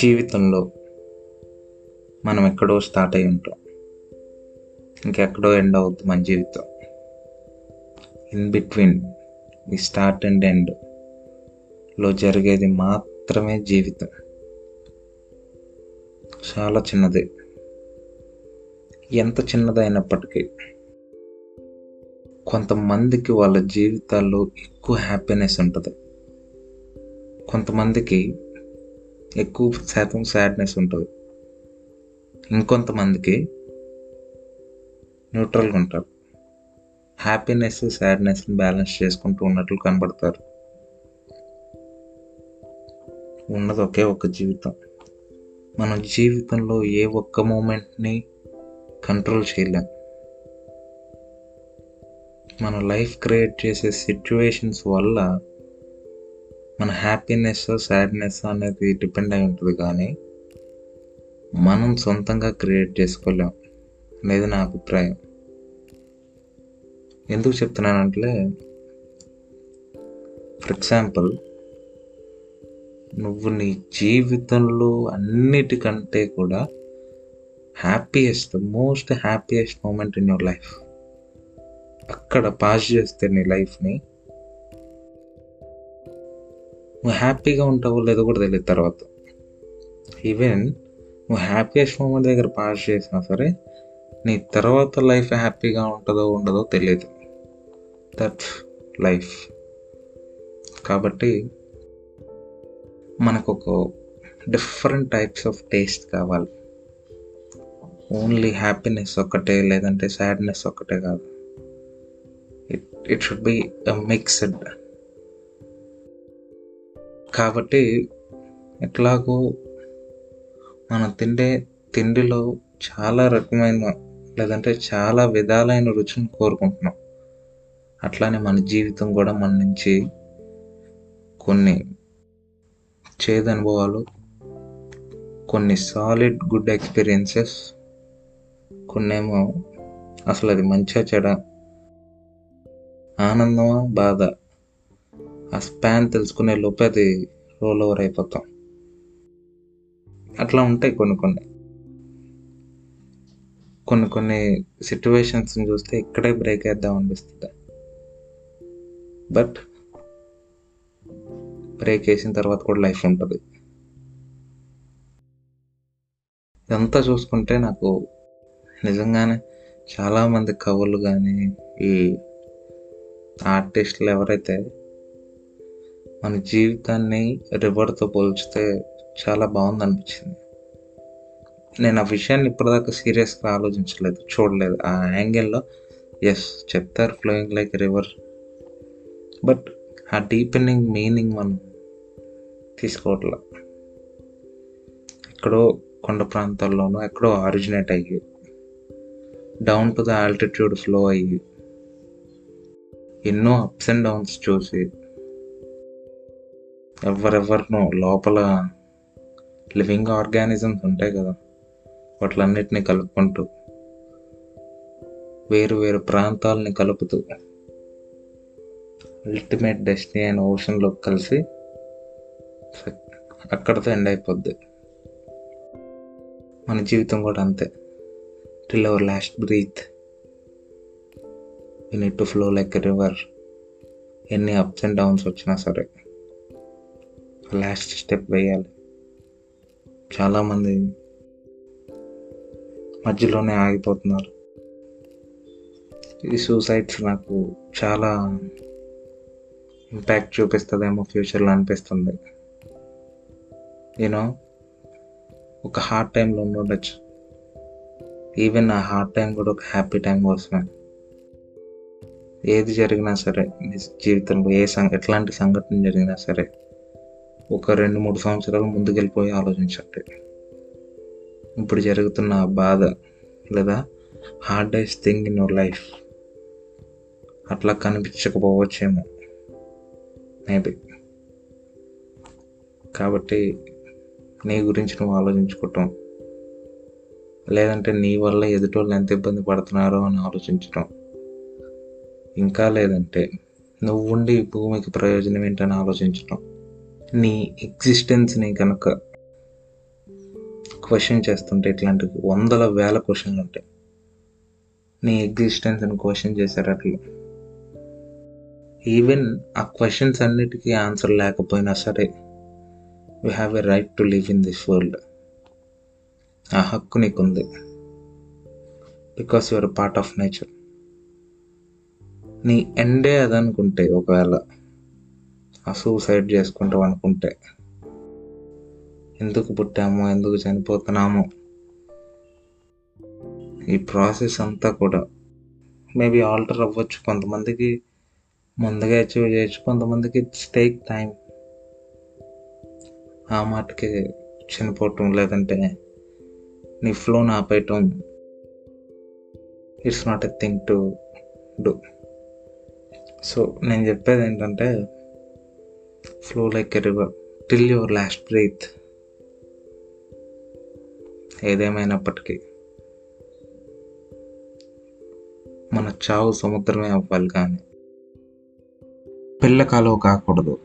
జీవితంలో మనం ఎక్కడో స్టార్ట్ అయి ఉంటాం. ఇంకెక్కడో ఎండ్ అవుద్ది మన జీవితం. ఇన్ బిట్వీన్ ఈ స్టార్ట్ అండ్ ఎండ్లో జరిగేది మాత్రమే జీవితం. చాలా చిన్నది. ఎంత చిన్నదైనప్పటికీ కొంతమందికి వాళ్ళ జీవితాల్లో ఎక్కువ హ్యాపీనెస్ ఉంటుంది. కొంతమందికి ఎక్కువ శాతం సాడ్నెస్ ఉంటుంది. ఇంకొంతమందికి న్యూట్రల్గా ఉంటారు. హ్యాపీనెస్ సాడ్నెస్ని బ్యాలెన్స్ చేసుకుంటూ ఉన్నట్లు కనబడతారు. ఉన్నది ఒకే ఒక జీవితం. మన జీవితంలో ఏ ఒక్క మూమెంట్ని కంట్రోల్ చేయలేం. మన లైఫ్ క్రియేట్ చేసే సిచ్యువేషన్స్ వల్ల మన హ్యాపీనెస్ సాడ్నెస్ అనేది డిపెండ్ అయి ఉంటుంది కానీ మనం సొంతంగా క్రియేట్ చేసుకోలేం అనేది నా అభిప్రాయం. ఎందుకు చెప్తున్నానంటే ఫర్ ఎగ్జాంపుల్ నువ్వు నీ జీవితంలో అన్నిటికంటే కూడా happiest most happiest moment in your life అక్కడ పాస్ చేస్తే నీ లైఫ్ని? నువ్వు హ్యాపీగా ఉంటావో లేదో కూడా తెలియదు తర్వాత. ఈవెన్ నువ్వు హ్యాపీయెస్ట్ మూమెంట్ దగ్గర పాస్ చేసినా సరే నీ తర్వాత లైఫ్ హ్యాపీగా ఉంటుందో ఉండదో తెలియదు. దట్ లైఫ్ కాబట్టి మనకు ఒక డిఫరెంట్ టైప్స్ ఆఫ్ టేస్ట్ కావాలి. ఓన్లీ హ్యాపీనెస్ ఒక్కటే లేదంటే సాడ్నెస్ ఒక్కటే కాదు. ఇట్ షుడ్ బి మిక్స్డ్ కాబట్టి ఎట్లాగో మనం తిండే తిండిలో చాలా రకమైన లేదంటే చాలా విధాలైన రుచిని కోరుకుంటున్నాం. అట్లానే మన జీవితం కూడా మన నుంచి కొన్ని చేదు అనుభవాలు కొన్ని సాలిడ్ గుడ్ ఎక్స్పీరియన్సెస్ కొన్నేమో అసలు అది మంచిగా చెడ ఆనందమా? బాధ. ఆ స్పాన్ తెలుసుకునే లోపే అది రోల్ ఓవర్ అయిపోతాం. అట్లా ఉంటాయి కొన్ని కొన్ని. కొన్ని కొన్ని సిచ్యువేషన్స్ చూస్తే ఇక్కడే బ్రేక్ వేద్దాం అనిపిస్తుంది. బట్ బ్రేక్ వేసిన తర్వాత కూడా లైఫ్ ఉంటుంది. ఇదంతా చూసుకుంటే నాకు నిజంగానే చాలామంది కవులు కానీ ఈ ఆర్టిస్టులు ఎవరైతే మన జీవితాన్ని రివర్తో పోల్చితే చాలా బాగుంది అనిపించింది నేను ఆ విషయాన్ని ఇప్పటిదాకా సీరియస్గా ఆలోచించలేదు చూడలేదు. ఆ యాంగిల్లో ఎస్ చెప్తారు ఫ్లోయింగ్ లైక్ రివర్ బట్ ఆ డీపెనింగ్ మీనింగ్ మనం తీసుకోవట్లే. ఎక్కడో కొండ ప్రాంతాల్లోనూ ఎక్కడో ఆరిజినేట్ అయ్యి down to the altitude flow అయ్యి ఎన్నో అప్స్ అండ్ డౌన్స్ చూసి ఎవరెవరినో లోపల లివింగ్ ఆర్గానిజమ్స్ ఉంటాయి కదా వాటిలన్నిటినీ కలుపుకుంటూ వేరు వేరు ప్రాంతాలని కలుపుతూ అల్టిమేట్ డెస్టినీ అయిన ఓషన్లో కలిసి అక్కడితో ఎండ్ అయిపోద్ది. మన జీవితం కూడా అంతే. Till our last breath you need to flow like a river ఎన్ని అప్స్ అండ్ డౌన్స్ వచ్చినా సరే లాస్ట్ స్టెప్ వేయాలి. చాలామంది మధ్యలోనే ఆగిపోతున్నారు. ఈ సూసైడ్స్ నాకు చాలా ఇంపాక్ట్ చూపిస్తుందేమో ఫ్యూచర్లో అనిపిస్తుంది. యూనో ఒక హార్డ్ టైంలో ఉండొచ్చు. ఈవెన్ ఆ హార్డ్ టైం కూడా ఒక హ్యాపీ టైం కోసమే. ఏది జరిగినా సరే మీ జీవితంలో ఏ సంఘ ఎట్లాంటి సంఘటన జరిగినా సరే ఒక రెండు మూడు సంవత్సరాలు ముందుకెళ్ళిపోయి ఆలోచించండి. ఇప్పుడు జరుగుతున్న బాధ లేదా hardest thing in your life అట్లా కనిపించకపోవచ్చేమో మేబీ కాబట్టి నీ గురించి నువ్వు ఆలోచించుకోవటం లేదంటే నీ వల్ల ఎదుటోళ్ళు ఎంత ఇబ్బంది పడుతున్నారో అని ఆలోచించటం ఇంకా లేదంటే నువ్వు ఉండి భూమికి ప్రయోజనం ఏంటని ఆలోచించడం నీ ఎగ్జిస్టెన్స్ని కనుక క్వశ్చన్ చేస్తుంటే ఇట్లాంటి వందల వేల క్వశ్చన్లు ఉంటాయి. నీ ఎగ్జిస్టెన్స్ని క్వశ్చన్ చేసేటట్లు. ఈవెన్ ఆ క్వశ్చన్స్ అన్నిటికీ ఆన్సర్ లేకపోయినా సరే we have a right to live in this world ఆ హక్కు నీకుంది. Because your part of nature నీ ఎండే అదనుకుంటే ఒకవేళ ఆ సూసైడ్ చేసుకుంటావు అనుకుంటే ఎందుకు పుట్టామో ఎందుకు చనిపోతున్నామో ఈ ప్రాసెస్ అంతా కూడా మేబీ ఆల్టర్ అవ్వచ్చు. కొంతమందికి ముందుగా అచీవ్ చేయొచ్చు కొంతమందికి ఇట్స్ టేక్ టైం ఆ మాటకి చనిపోవటం లేదంటే నీ ఫ్లోని ఆపేయటం it's not a thing to do so నేను చెప్పేది ఏంటంటే flow like a river till your last breath ఏదేమైనప్పటికీ మన చావు సముద్రమే అవ్వాలి కానీ పిల్ల కాలువ కాకూడదు.